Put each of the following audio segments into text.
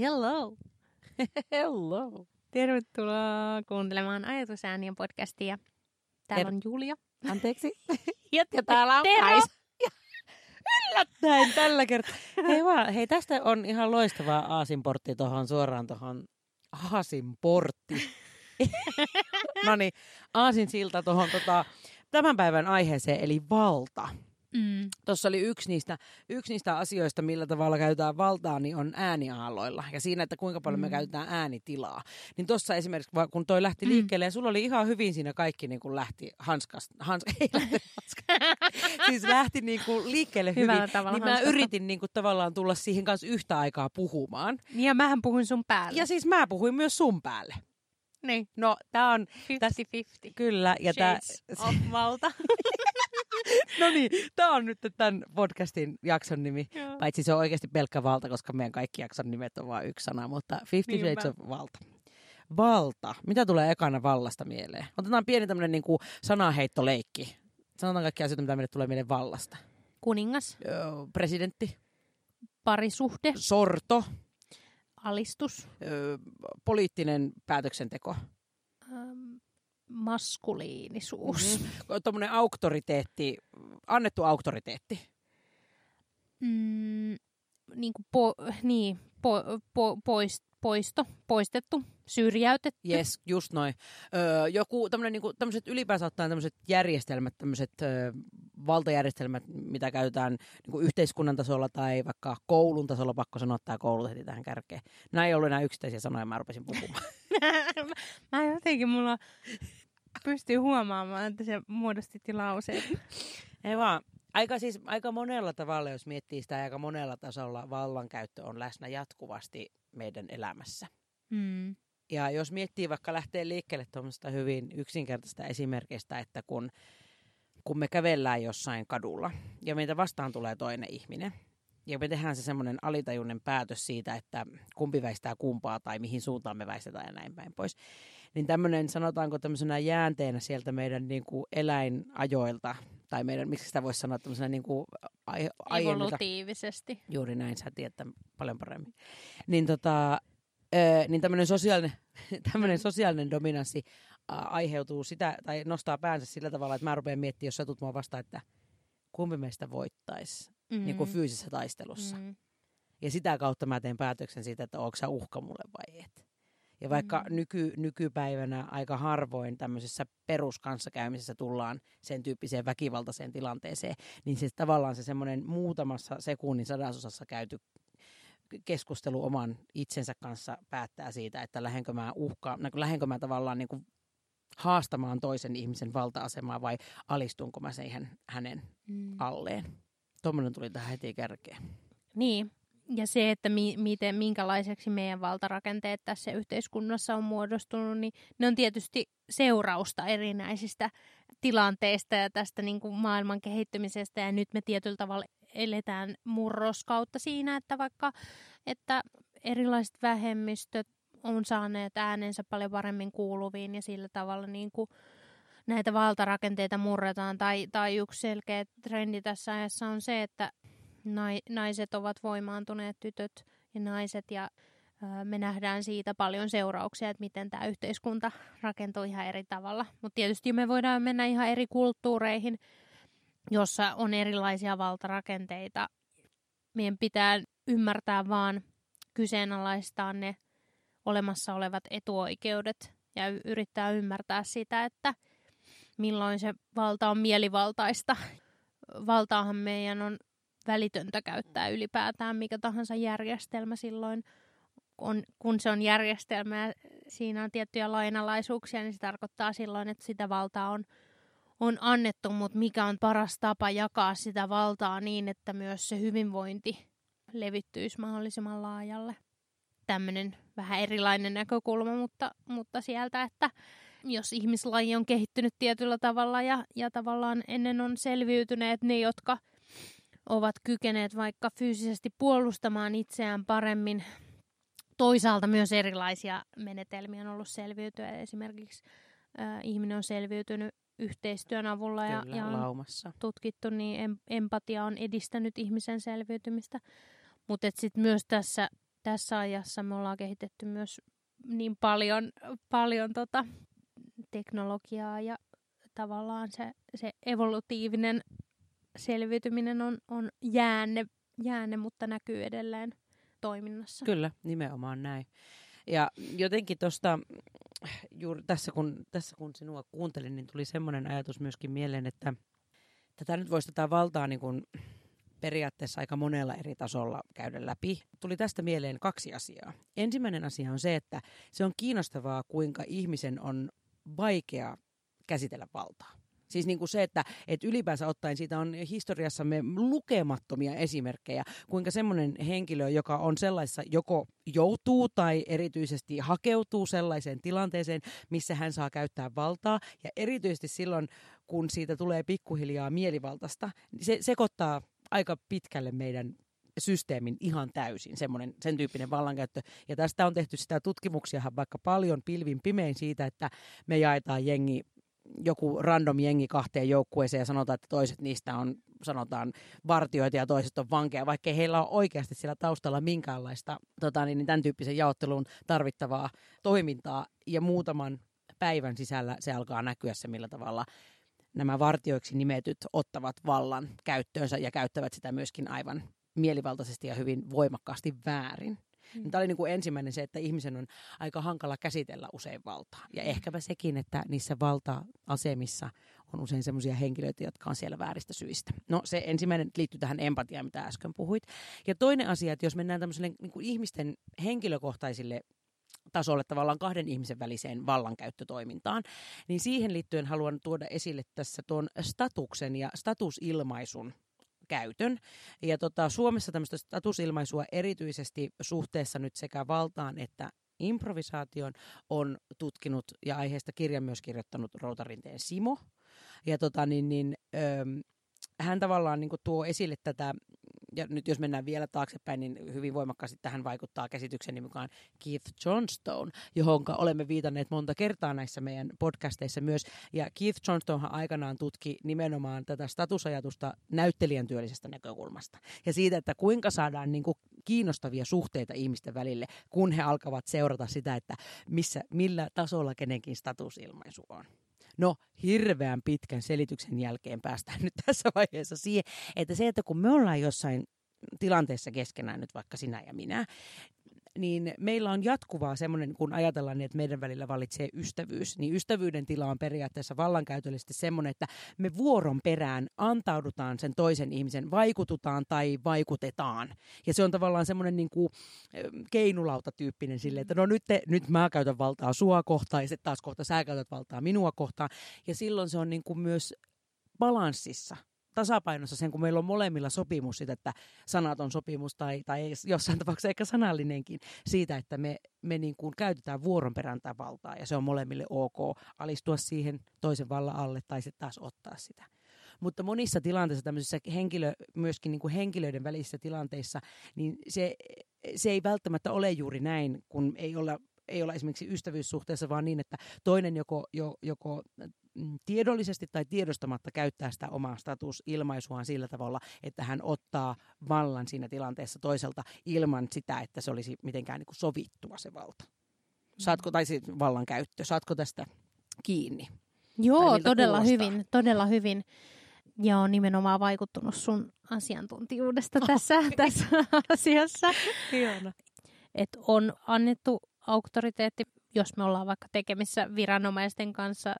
Hello! Hello! Tervetuloa kuuntelemaan Ajatusäänien podcastia. Täällä Ter- on Julia. Anteeksi. Ja, Ja täällä on Tero. Kaisa. Yllättäen tällä kertaa. Hei vaan, hei tästä on ihan loistavaa aasinportti tuohon suoraan tuohon aasinportti. no niin, aasinsilta tuohon tota, tämän päivän aiheeseen, eli valta. Mm. Tuossa oli yksi niistä, yksi niistä asioista, millä tavalla käytetään valtaa, niin on ääniaaloilla. Ja siinä, että kuinka paljon mm. me käytetään äänitilaa. Niin tuossa esimerkiksi, kun toi lähti Mm. liikkeelle, ja sulla oli ihan hyvin siinä kaikki niin kuin lähti hanskasta. Hans, ei lähtenyt hanskasta. siis lähti niin kuin liikkeelle hyvin. Hyvällä tavalla Niin mä hanskasta. yritin niin kuin tavallaan tulla siihen kanssa yhtä aikaa puhumaan. Niin Ja mähän puhuin sun päälle. Ja siis mä puhuin myös sun päälle. niin, No, tää on 50-50. kyllä. Ja tää, Shades of valta. no niin, tää on nyt tämän podcastin jakson nimi. Joo. Paitsi se on oikeasti pelkkä valta, koska meidän kaikki jakson nimet on vain yksi sana, mutta Fifty. Shades of valta. Valta. Mitä tulee ekana vallasta mieleen? Otetaan pieni tämmönen niinku sanaheittoleikki. Sanotaan kaikki asioita, mitä meille tulee mieleen vallasta. Kuningas, Öö, presidentti, parisuhde, sorto, alistus, öö, poliittinen päätöksenteko. Maskuliinisuus. Mm-hmm. Tuommoinen auktoriteetti, annettu auktoriteetti. Mm, niin kuin po, niin, po, po, poist, poisto, poistettu, syrjäytetty. Yes, just noin. Öö, joku tämmönen, niinku, tämmöiset ylipäänsä ottaen tämmöiset järjestelmät, tämmöiset öö, valtajärjestelmät, mitä käytetään niinku yhteiskunnan tasolla tai vaikka koulun tasolla, pakko sanoa tämä koulut heti tähän kärkeen. Nämä ei ollut enää yksittäisiä sanoja, mä rupesin puhumaan. mä jotenkin mulla pystyy huomaamaan, että se muodostitti lauseet. ei vaan, aika, siis, aika monella tavalla, jos miettii sitä, aika monella tasolla vallankäyttö on läsnä jatkuvasti meidän elämässä. Mm. Ja jos miettii vaikka lähtee liikkeelle tuommoista hyvin yksinkertaista esimerkistä, että kun, kun me kävellään jossain kadulla ja meitä vastaan tulee toinen ihminen, ja me tehdään se semmoinen alitajuinen päätös siitä, että kumpi väistää kumpaa tai mihin suuntaan me väistetään ja näin päin pois. Niin tämmöinen, sanotaanko tämmöisenä jäänteenä sieltä meidän niin kuin eläinajoilta, tai meidän, miksi sitä voisi sanoa tämmöisenä niin kuin ai, aiemmilta, Evolutiivisesti. Juuri näin, sä tiedät paljon paremmin. Niin, tota, ö, niin tämmöinen sosiaalinen, tämmöinen sosiaalinen dominanssi ä, aiheutuu sitä, tai nostaa päänsä sillä tavalla, että mä rupean miettimään, jos sä tulet mua vastaan, että kumpi meistä voittaisi Mm. niin kuin fyysisessä taistelussa. Mm. Ja sitä kautta mä teen päätöksen siitä, että onko sä uhka mulle vai et. Ja vaikka Mm. nyky, nykypäivänä aika harvoin tämmöisessä peruskanssakäymisessä tullaan sen tyyppiseen väkivaltaiseen tilanteeseen, niin se tavallaan se semmoinen muutamassa sekunnin sadasosassa käyty keskustelu oman itsensä kanssa päättää siitä, että lähdenkö mä uhkaan, lähdenkö mä tavallaan niin kuin haastamaan toisen ihmisen valta-asemaa vai alistunko mä siihen hänen Mm. alleen. Tuommoinen tuli tähän heti kärkeen. Niin. Ja se, että mi- miten, minkälaiseksi meidän valtarakenteet tässä yhteiskunnassa on muodostunut, niin ne on tietysti seurausta erinäisistä tilanteista ja tästä niin kuin maailman kehittymisestä. Ja nyt me tietyllä tavalla eletään murroskautta siinä, että vaikka että erilaiset vähemmistöt on saaneet äänensä paljon paremmin kuuluviin ja sillä tavalla niin kuin näitä valtarakenteita murretaan. Tai, tai yksi selkeä trendi tässä ajassa on se, että naiset ovat voimaantuneet tytöt ja naiset ja me nähdään siitä paljon seurauksia, että miten tämä yhteiskunta rakentuu ihan eri tavalla. Mutta tietysti me voidaan mennä ihan eri kulttuureihin, jossa on erilaisia valtarakenteita. Meidän pitää ymmärtää vaan kyseenalaistaa ne olemassa olevat etuoikeudet ja yrittää ymmärtää sitä, että milloin se valta on mielivaltaista. Valtaahan meidän on välitöntä käyttää ylipäätään mikä tahansa järjestelmä silloin, on, kun se on järjestelmä ja siinä on tiettyjä lainalaisuuksia, niin se tarkoittaa silloin, että sitä valtaa on, on annettu, mutta mikä on paras tapa jakaa sitä valtaa niin, että myös se hyvinvointi levittyisi mahdollisimman laajalle. Tämmöinen vähän erilainen näkökulma, mutta, mutta sieltä, että jos ihmislaji on kehittynyt tietyllä tavalla ja, ja tavallaan ennen on selviytyneet ne, jotka ovat kykeneet vaikka fyysisesti puolustamaan itseään paremmin. Toisaalta myös erilaisia menetelmiä on ollut selviytyä. Esimerkiksi äh, ihminen on selviytynyt yhteistyön avulla ja, Kyllä, ja on laumassa. tutkittu, niin em- empatia on edistänyt ihmisen selviytymistä. Mutta sitten myös tässä tässä ajassa me ollaan kehitetty myös niin paljon, paljon tota teknologiaa ja tavallaan se, se evolutiivinen selviytyminen on, on jäänne, jäänne, mutta näkyy edelleen toiminnassa. Kyllä, nimenomaan näin. Ja jotenkin tuosta, juuri tässä kun, tässä kun sinua kuuntelin, niin tuli semmoinen ajatus myöskin mieleen, että tätä nyt voisi tätä valtaa niin kuin periaatteessa aika monella eri tasolla käydä läpi. Tuli tästä mieleen kaksi asiaa. Ensimmäinen asia on se, että se on kiinnostavaa, kuinka ihmisen on vaikea käsitellä valtaa. Siis niin kuin se, että, että ylipäänsä ottaen siitä on historiassamme lukemattomia esimerkkejä, kuinka semmoinen henkilö, joka on sellaisessa, joko joutuu tai erityisesti hakeutuu sellaiseen tilanteeseen, missä hän saa käyttää valtaa, ja erityisesti silloin, kun siitä tulee pikkuhiljaa mielivaltaista, niin se sekoittaa aika pitkälle meidän systeemin ihan täysin, semmoinen, sen tyyppinen vallankäyttö. Ja tästä on tehty sitä tutkimuksiahan vaikka paljon pilvin pimein siitä, että me jaetaan jengi joku random jengi kahteen joukkueeseen ja sanotaan, että toiset niistä on sanotaan vartioita ja toiset on vankeja, vaikkei heillä ole oikeasti siellä taustalla minkäänlaista tota, niin, niin tämän tyyppisen jaotteluun tarvittavaa toimintaa. Ja muutaman päivän sisällä se alkaa näkyä se, millä tavalla nämä vartioiksi nimetyt ottavat vallan käyttöönsä ja käyttävät sitä myöskin aivan mielivaltaisesti ja hyvin voimakkaasti väärin. Mm. Tämä oli niin kuin ensimmäinen se, että ihmisen on aika hankala käsitellä usein valtaa. Ja mm. ehkäpä sekin, että niissä valta-asemissa on usein sellaisia henkilöitä, jotka on siellä vääristä syistä. No se ensimmäinen liittyy tähän empatiaan, mitä äsken puhuit. Ja toinen asia, että jos mennään tämmöiselle niin kuin ihmisten henkilökohtaisille tasolle tavallaan kahden ihmisen väliseen vallankäyttötoimintaan, niin siihen liittyen haluan tuoda esille tässä tuon statuksen ja statusilmaisun käytön. Ja tota, Suomessa tämmöistä statusilmaisua erityisesti suhteessa nyt sekä valtaan että improvisaation on tutkinut ja aiheesta kirjan myös kirjoittanut Routarinteen Simo. Ja tota, niin, niin, öö, hän tavallaan niin tuo esille tätä ja nyt jos mennään vielä taaksepäin, niin hyvin voimakkaasti tähän vaikuttaa käsitykseni mukaan Keith Johnstone, johon olemme viitanneet monta kertaa näissä meidän podcasteissa myös. Ja Keith Johnstonehan aikanaan tutki nimenomaan tätä statusajatusta näyttelijän työllisestä näkökulmasta. Ja siitä, että kuinka saadaan niin kuin kiinnostavia suhteita ihmisten välille, kun he alkavat seurata sitä, että missä, millä tasolla kenenkin statusilmaisu on. No, hirveän pitkän selityksen jälkeen päästään nyt tässä vaiheessa siihen, että se, että kun me ollaan jossain tilanteessa keskenään nyt vaikka sinä ja minä, niin meillä on jatkuvaa semmoinen, kun ajatellaan, niin, että meidän välillä valitsee ystävyys, niin ystävyyden tila on periaatteessa vallankäytöllisesti semmoinen, että me vuoron perään antaudutaan sen toisen ihmisen, vaikututaan tai vaikutetaan. Ja se on tavallaan semmoinen niin kuin keinulautatyyppinen sille, että no nyt, te, nyt mä käytän valtaa sua kohtaan ja sitten taas kohta sä käytät valtaa minua kohtaan. Ja silloin se on niin kuin myös balanssissa tasapainossa sen, kun meillä on molemmilla sopimus siitä, että sanaton sopimus tai, tai jossain tapauksessa ehkä sanallinenkin siitä, että me, me niin kuin käytetään vuoron perään valtaa ja se on molemmille ok alistua siihen toisen vallan alle tai sitten taas ottaa sitä. Mutta monissa tilanteissa, tämmöisissä henkilö, myöskin niin kuin henkilöiden välisissä tilanteissa, niin se, se ei välttämättä ole juuri näin, kun ei olla ei olla esimerkiksi ystävyyssuhteessa, vaan niin, että toinen joko, jo, joko mm, tiedollisesti tai tiedostamatta käyttää sitä omaa statusilmaisuaan sillä tavalla, että hän ottaa vallan siinä tilanteessa toiselta ilman sitä, että se olisi mitenkään niin kuin sovittua se valta. Saatko, tai siis vallan käyttö, saatko tästä kiinni? Joo, todella kuulostaa? hyvin, todella hyvin. Ja on nimenomaan vaikuttunut sun asiantuntijuudesta tässä, tässä asiassa. että on annettu auktoriteetti, jos me ollaan vaikka tekemissä viranomaisten kanssa,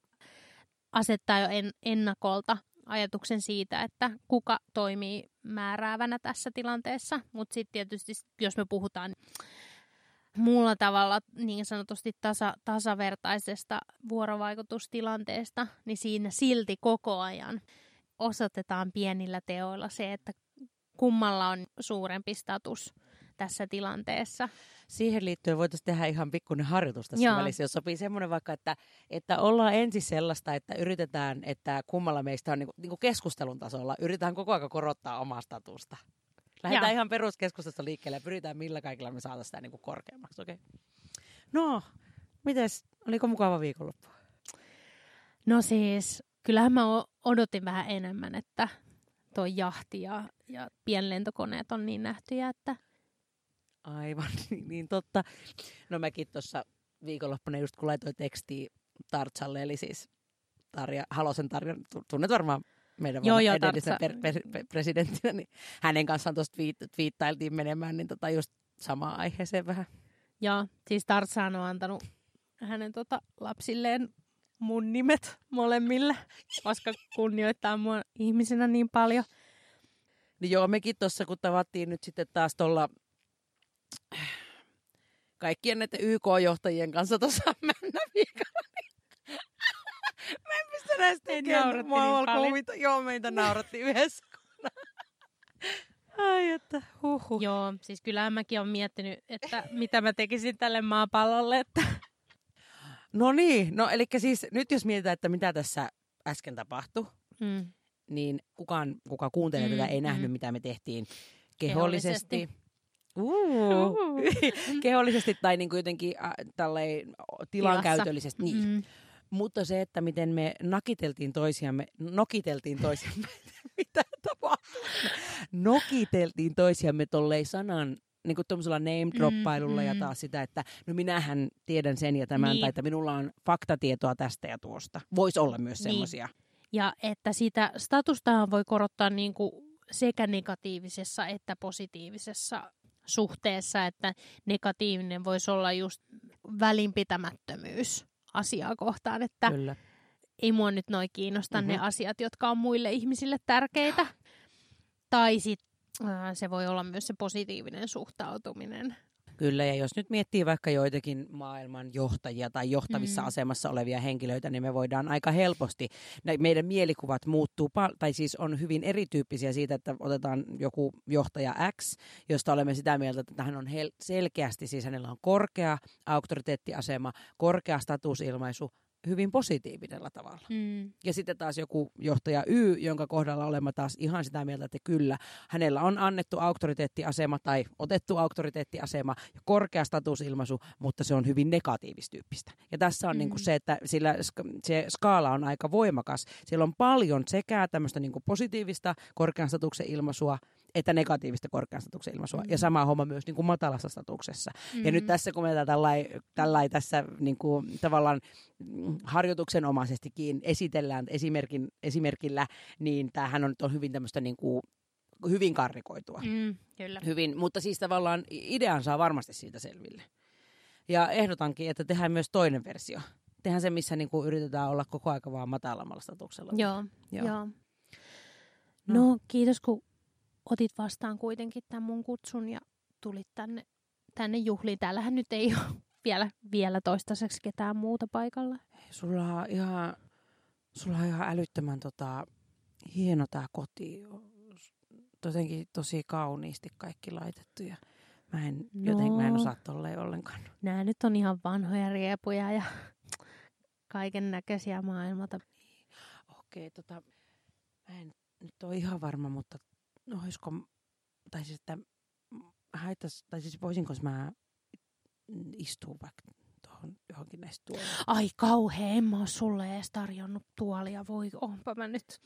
asettaa jo en, ennakolta ajatuksen siitä, että kuka toimii määräävänä tässä tilanteessa. Mutta sitten tietysti, jos me puhutaan muulla tavalla niin sanotusti tasa, tasavertaisesta vuorovaikutustilanteesta, niin siinä silti koko ajan osoitetaan pienillä teoilla se, että kummalla on suurempi status tässä tilanteessa. Siihen liittyen voitaisiin tehdä ihan pikkuinen harjoitus tässä Joo. välissä, jos sopii semmoinen vaikka, että, että ollaan ensin sellaista, että yritetään, että kummalla meistä on niin kuin, niin kuin keskustelun tasolla, yritetään koko ajan korottaa omaa statusta. Lähdetään Joo. ihan peruskeskustelusta liikkeelle ja pyritään millä kaikilla me saada sitä niin kuin korkeammaksi. Okay? No, mites, oliko mukava viikonloppu? No siis, kyllähän mä odotin vähän enemmän, että tuo jahti ja, ja pienlentokoneet on niin nähtyjä, että Aivan, niin, niin totta. No mäkin tuossa viikonloppuna just kun laitoin tekstiä Tartsalle, eli siis Tarja, Halosen Tarja, tunnet varmaan meidän joo, joo, edellisen per, per, per, presidenttinä, niin hänen kanssaan tuosta twiit, twiittailtiin menemään, niin tota just samaan aiheeseen vähän. Joo, siis Tartsaan on antanut hänen tota, lapsilleen mun nimet molemmille, koska kunnioittaa mua ihmisenä niin paljon. Niin joo, mekin tuossa kun tavattiin nyt sitten taas tuolla kaikkien näiden YK-johtajien kanssa tuossa mennä viikolla, mä en pysty näistä tekemään. Niin Joo, meitä nauratti yhdessä. Ai että, huhu. Joo, siis kyllä mäkin olen miettinyt, että mitä mä tekisin tälle maapallolle, että No niin, no eli siis nyt jos mietitään, että mitä tässä äsken tapahtui, mm. niin kukaan, kuka kuuntelee mm, tätä, ei mm. nähnyt, mitä me tehtiin kehollisesti. kehollisesti. Uh. kehollisesti tai niin kuin jotenkin äh, tälleen tilankäytöllisesti. Niin. Mm. Mutta se, että miten me nakiteltiin toisiamme, nokiteltiin toisiamme, mitä tapahtui? Nokiteltiin toisiamme tollei sanan niin kuin tuollaisella name-droppailulla mm, mm. ja taas sitä, että no minähän tiedän sen ja tämän, niin. tai että minulla on faktatietoa tästä ja tuosta. Voisi olla myös niin. semmoisia. Ja että sitä statustahan voi korottaa niin kuin sekä negatiivisessa että positiivisessa suhteessa, että negatiivinen voisi olla just välinpitämättömyys asiaa kohtaan, että Kyllä. ei mua nyt noin kiinnosta mm-hmm. ne asiat, jotka on muille ihmisille tärkeitä. Tai sitten se voi olla myös se positiivinen suhtautuminen. Kyllä, ja jos nyt miettii vaikka joitakin maailman johtajia tai johtavissa mm. asemassa olevia henkilöitä, niin me voidaan aika helposti, meidän mielikuvat muuttuu, tai siis on hyvin erityyppisiä siitä, että otetaan joku johtaja X, josta olemme sitä mieltä, että hän on selkeästi, siis hänellä on korkea auktoriteettiasema, korkea statusilmaisu, hyvin positiivisella tavalla. Mm. Ja sitten taas joku johtaja Y, jonka kohdalla olemme taas ihan sitä mieltä, että kyllä, hänellä on annettu auktoriteettiasema tai otettu auktoriteettiasema ja korkea statusilmaisu, mutta se on hyvin negatiivistyyppistä. Ja tässä on mm. niin kuin se, että sillä se skaala on aika voimakas. Siellä on paljon sekä tämmöistä niin kuin positiivista korkean statuksen ilmaisua, että negatiivista korkean statuksen ilmaisua. Mm. Ja sama homma myös niin kuin matalassa statuksessa. Mm. Ja nyt tässä, kun me tällai, tällai tässä niin kuin, tavallaan harjoituksenomaisestikin esitellään esimerkin, esimerkillä, niin tämähän on, on hyvin tämmöistä niin kuin, hyvin karrikoitua. Mm, kyllä. Hyvin, mutta siis tavallaan idean saa varmasti siitä selville. Ja ehdotankin, että tehdään myös toinen versio. Tehdään se, missä niin kuin yritetään olla koko aika vaan matalammalla statuksella. Joo, joo. joo. No. no kiitos kun otit vastaan kuitenkin tämän mun kutsun ja tulit tänne, tänne juhliin. Täällähän nyt ei ole vielä, vielä toistaiseksi ketään muuta paikalla. Sulla on ihan, sulla on ihan älyttömän tota, hieno tämä koti. Jotenkin tosi kauniisti kaikki laitettu ja mä en, no, joten, mä en osaa tolleen ollenkaan. Nämä nyt on ihan vanhoja riepuja ja kaiken näköisiä maailmata. Okei, okay, tota, mä en nyt ole ihan varma, mutta no olisiko, tai siis, että haittais, tai siis voisinko mä istua vaikka tuohon johonkin näistä tuolista. Ai kauhea, en mä ole sulle edes tarjonnut tuolia. Voi, onpa mä nyt,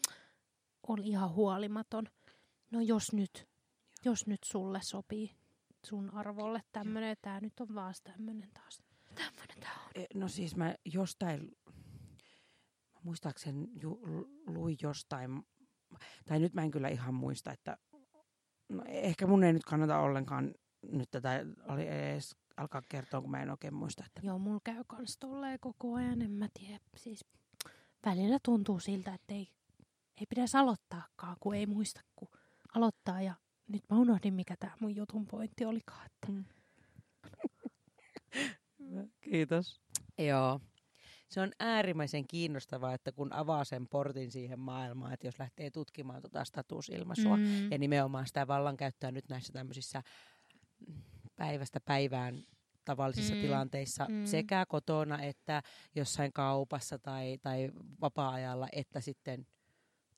on ihan huolimaton. No jos nyt, jos nyt sulle sopii sun arvolle tämmönen, tää nyt on vaan tämmönen taas. Tämmönen tää on. E, no siis mä jostain, muistaakseni ju, luin jostain, tai nyt mä en kyllä ihan muista, että no ehkä mun ei nyt kannata ollenkaan nyt tätä oli edes alkaa kertoa, kun mä en oikein muista. Että... Joo, mulla käy kans tolleen koko ajan, en mä tiedä. Siis välillä tuntuu siltä, että ei, ei pitäisi aloittaakaan, kun ei muista, kun aloittaa. Ja nyt mä unohdin, mikä tämä mun jutun pointti olikaan. Että... Mm. Kiitos. Joo. Se on äärimmäisen kiinnostavaa, että kun avaa sen portin siihen maailmaan, että jos lähtee tutkimaan tuota statusilmaisua mm. ja nimenomaan sitä vallankäyttöä nyt näissä tämmöisissä päivästä päivään tavallisissa mm, tilanteissa mm. sekä kotona että jossain kaupassa tai, tai vapaa-ajalla, että sitten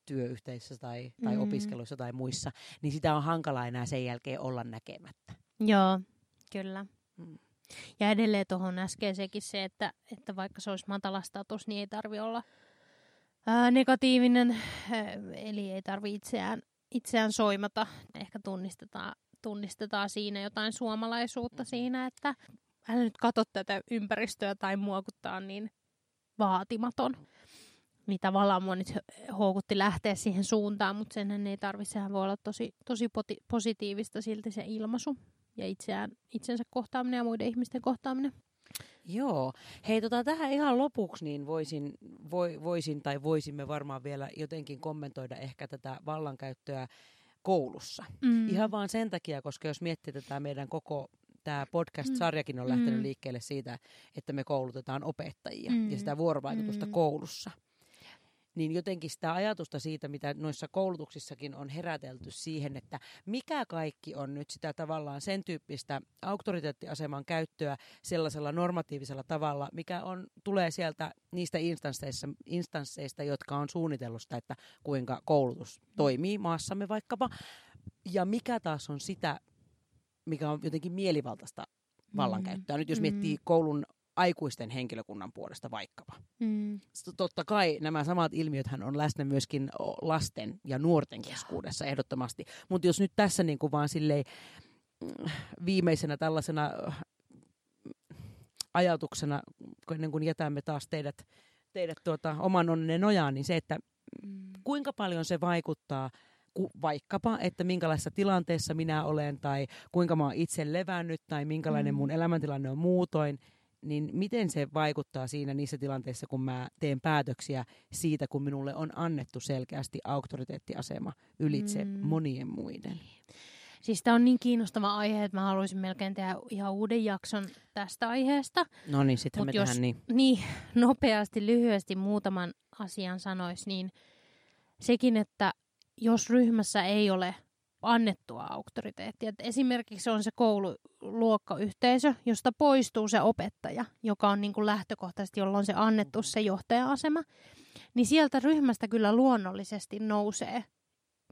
työyhteisössä tai, tai mm. opiskeluissa tai muissa, niin sitä on hankala enää sen jälkeen olla näkemättä. Joo, kyllä. Mm. Ja edelleen tuohon äskeisekin se, että, että vaikka se olisi matala status, niin ei tarvi olla ää, negatiivinen, ää, eli ei tarvi itseään, itseään soimata. Ehkä tunnistetaan tunnistetaan siinä jotain suomalaisuutta siinä, että älä nyt katso tätä ympäristöä tai mua, kun tää on niin vaatimaton. Niin tavallaan mua nyt houkutti lähteä siihen suuntaan, mutta senhän ei tarvitse, sehän voi olla tosi, tosi poti, positiivista silti se ilmaisu ja itseään, itsensä kohtaaminen ja muiden ihmisten kohtaaminen. Joo. Hei, tota, tähän ihan lopuksi niin voisin, voi, voisin tai voisimme varmaan vielä jotenkin kommentoida ehkä tätä vallankäyttöä koulussa. Mm. Ihan vaan sen takia, koska jos miettii tätä meidän koko tämä podcast-sarjakin on lähtenyt mm. liikkeelle siitä, että me koulutetaan opettajia mm. ja sitä vuorovaikutusta mm. koulussa niin jotenkin sitä ajatusta siitä, mitä noissa koulutuksissakin on herätelty siihen, että mikä kaikki on nyt sitä tavallaan sen tyyppistä auktoriteettiaseman käyttöä sellaisella normatiivisella tavalla, mikä on, tulee sieltä niistä instansseista, instansseista, jotka on suunnitellut sitä, että kuinka koulutus toimii maassamme vaikkapa, ja mikä taas on sitä, mikä on jotenkin mielivaltaista vallankäyttöä. Mm. Nyt jos miettii mm. koulun aikuisten henkilökunnan puolesta vaikkapa. Mm. Totta kai nämä samat ilmiöthän on läsnä myöskin lasten ja nuorten keskuudessa Joo. ehdottomasti. Mutta jos nyt tässä niin kuin vaan silleen mm, viimeisenä tällaisena mm, ajatuksena, ennen kuin jätämme taas teidät, teidät tuota, oman onnen nojaan, niin se, että mm. kuinka paljon se vaikuttaa vaikkapa, että minkälaisessa tilanteessa minä olen tai kuinka mä oon itse levännyt tai minkälainen mm. mun elämäntilanne on muutoin – niin miten se vaikuttaa siinä niissä tilanteissa, kun mä teen päätöksiä siitä, kun minulle on annettu selkeästi auktoriteettiasema ylitse mm. monien muiden. Siis tämä on niin kiinnostava aihe, että mä haluaisin melkein tehdä ihan uuden jakson tästä aiheesta. No niin, sitten me jos, niin. niin. nopeasti, lyhyesti muutaman asian sanois, niin sekin, että jos ryhmässä ei ole annettua auktoriteettia. Et esimerkiksi on se koululuokkayhteisö, josta poistuu se opettaja, joka on niin kuin lähtökohtaisesti, jolloin se annettu se johtaja-asema, niin sieltä ryhmästä kyllä luonnollisesti nousee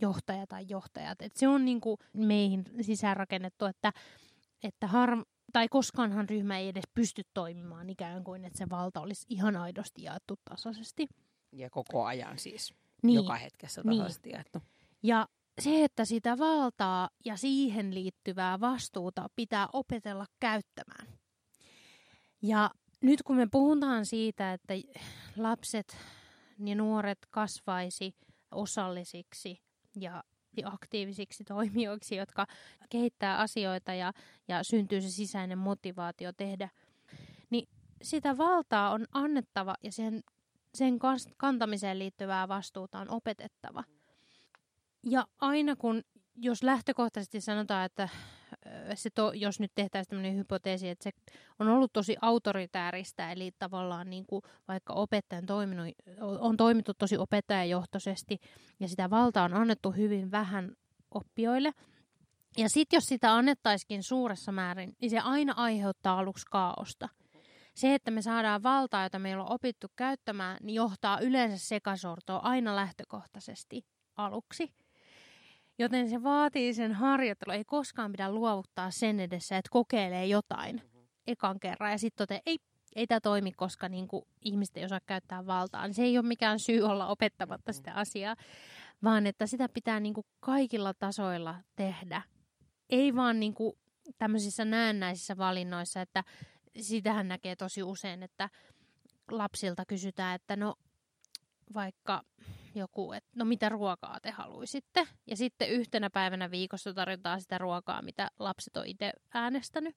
johtaja tai johtajat. Et se on niin kuin meihin sisäänrakennettu, että, että harm, tai koskaanhan ryhmä ei edes pysty toimimaan ikään kuin, että se valta olisi ihan aidosti jaettu tasaisesti. Ja koko ajan siis, niin. joka hetkessä tasaisesti niin. jaettu. Ja se, että sitä valtaa ja siihen liittyvää vastuuta pitää opetella käyttämään. Ja nyt kun me puhutaan siitä, että lapset ja nuoret kasvaisi osallisiksi ja aktiivisiksi toimijoiksi, jotka kehittää asioita ja, ja syntyy se sisäinen motivaatio tehdä, niin sitä valtaa on annettava ja sen, sen kantamiseen liittyvää vastuuta on opetettava – ja aina kun, jos lähtökohtaisesti sanotaan, että se to, jos nyt tehtäisiin tämmöinen hypoteesi, että se on ollut tosi autoritääristä, eli tavallaan niin kuin vaikka opettajan toiminut, on toimittu tosi opettajajohtoisesti ja sitä valtaa on annettu hyvin vähän oppijoille. Ja sitten jos sitä annettaisikin suuressa määrin, niin se aina aiheuttaa aluksi kaaosta. Se, että me saadaan valtaa, jota meillä on opittu käyttämään, niin johtaa yleensä sekasortoa aina lähtökohtaisesti aluksi. Joten se vaatii sen harjoittelu. Ei koskaan pidä luovuttaa sen edessä, että kokeilee jotain mm-hmm. ekan kerran ja sitten toteaa, ei, ei tämä toimi, koska niin kuin, ihmiset ei osaa käyttää valtaa. Niin se ei ole mikään syy olla opettamatta sitä mm-hmm. asiaa, vaan että sitä pitää niin kuin, kaikilla tasoilla tehdä. Ei vaan niin kuin, tämmöisissä näennäisissä valinnoissa, että sitähän näkee tosi usein, että lapsilta kysytään, että no vaikka joku, että no mitä ruokaa te haluaisitte. Ja sitten yhtenä päivänä viikossa tarjotaan sitä ruokaa, mitä lapset on itse äänestänyt.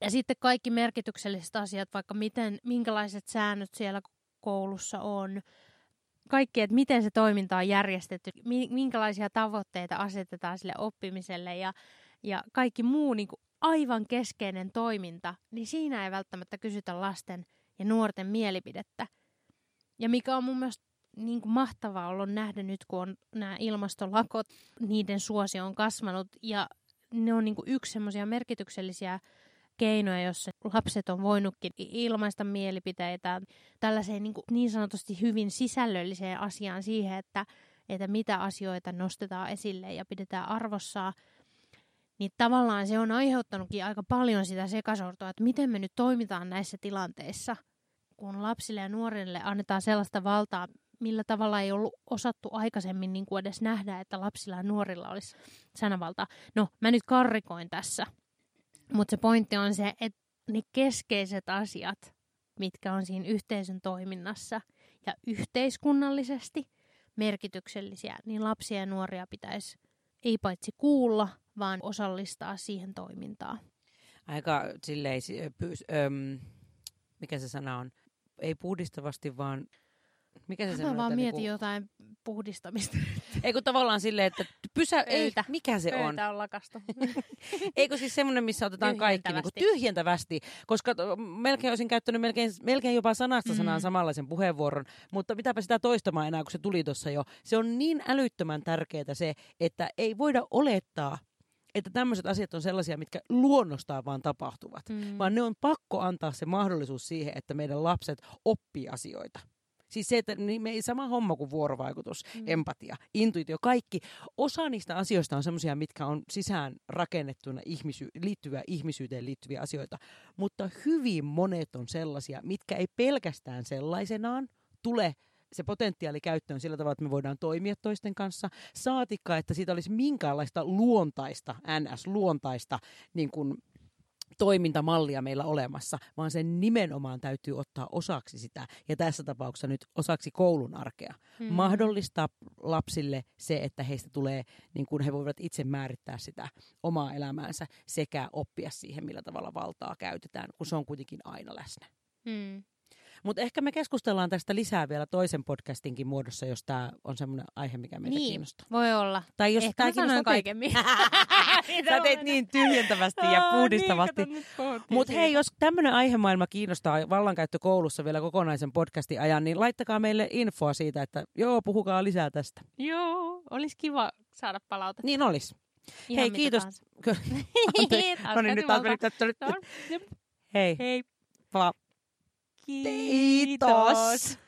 Ja sitten kaikki merkitykselliset asiat, vaikka miten, minkälaiset säännöt siellä koulussa on, kaikki, että miten se toiminta on järjestetty, minkälaisia tavoitteita asetetaan sille oppimiselle ja, ja kaikki muu niin kuin aivan keskeinen toiminta, niin siinä ei välttämättä kysytä lasten ja nuorten mielipidettä. Ja mikä on mun mielestä niin kuin mahtavaa ollut nähdä nyt, kun on nämä ilmastolakot, niiden suosio on kasvanut ja ne on niin kuin yksi semmoisia merkityksellisiä keinoja, jossa lapset on voinutkin ilmaista mielipiteitä tällaiseen niin, kuin niin sanotusti hyvin sisällölliseen asiaan siihen, että, että mitä asioita nostetaan esille ja pidetään arvossa. Niin tavallaan se on aiheuttanutkin aika paljon sitä sekasortoa, että miten me nyt toimitaan näissä tilanteissa, kun lapsille ja nuorille annetaan sellaista valtaa, millä tavalla ei ollut osattu aikaisemmin niin kuin edes nähdä, että lapsilla ja nuorilla olisi sanavalta. No, mä nyt karrikoin tässä, mutta se pointti on se, että ne keskeiset asiat, mitkä on siinä yhteisön toiminnassa ja yhteiskunnallisesti merkityksellisiä, niin lapsia ja nuoria pitäisi ei paitsi kuulla, vaan osallistaa siihen toimintaan. Aika silleen, pyys, öm, mikä se sana on, ei puhdistavasti, vaan mikä se Mä vaan mietin niinku... jotain puhdistamista. Ei kun tavallaan silleen, että pysä, ei, mikä se Pöytä on? on lakastu. Eikö siis semmoinen, missä otetaan kaikki niin kuin tyhjentävästi, koska melkein olisin käyttänyt melkein, melkein jopa sanasta sanaan mm. samanlaisen puheenvuoron, mutta mitäpä sitä toistamaan enää, kun se tuli tuossa jo. Se on niin älyttömän tärkeää se, että ei voida olettaa, että tämmöiset asiat on sellaisia, mitkä luonnostaan vaan tapahtuvat, mm. vaan ne on pakko antaa se mahdollisuus siihen, että meidän lapset oppii asioita. Siis se, että niin me ei sama homma kuin vuorovaikutus, mm. empatia, intuitio, kaikki. Osa niistä asioista on semmoisia, mitkä on sisään rakennettuna ihmisy- liittyviä ihmisyyteen liittyviä asioita. Mutta hyvin monet on sellaisia, mitkä ei pelkästään sellaisenaan tule se potentiaali käyttöön sillä tavalla, että me voidaan toimia toisten kanssa. Saatikka, että siitä olisi minkäänlaista luontaista, NS-luontaista niin kuin toimintamallia meillä olemassa, vaan sen nimenomaan täytyy ottaa osaksi sitä, ja tässä tapauksessa nyt osaksi koulun arkea. Hmm. Mahdollistaa lapsille se, että heistä tulee, niin kuin he voivat itse määrittää sitä omaa elämäänsä, sekä oppia siihen, millä tavalla valtaa käytetään, kun se on kuitenkin aina läsnä. Hmm. Mutta ehkä me keskustellaan tästä lisää vielä toisen podcastinkin muodossa, jos tämä on semmoinen aihe, mikä meitä niin, kiinnostaa. voi olla. Tai jos ehkä tämä kaiken Sä teit niin tyhjentävästi ja puhdistavasti. Niin, Mutta hei, jos tämmöinen aihemaailma kiinnostaa vallankäyttö koulussa vielä kokonaisen podcastin ajan, niin laittakaa meille infoa siitä, että joo, puhukaa lisää tästä. Joo, olisi kiva saada palautetta. Niin olisi. Hei, kiitos. no niin, nyt Hei. Hei. Pa. Kiitos.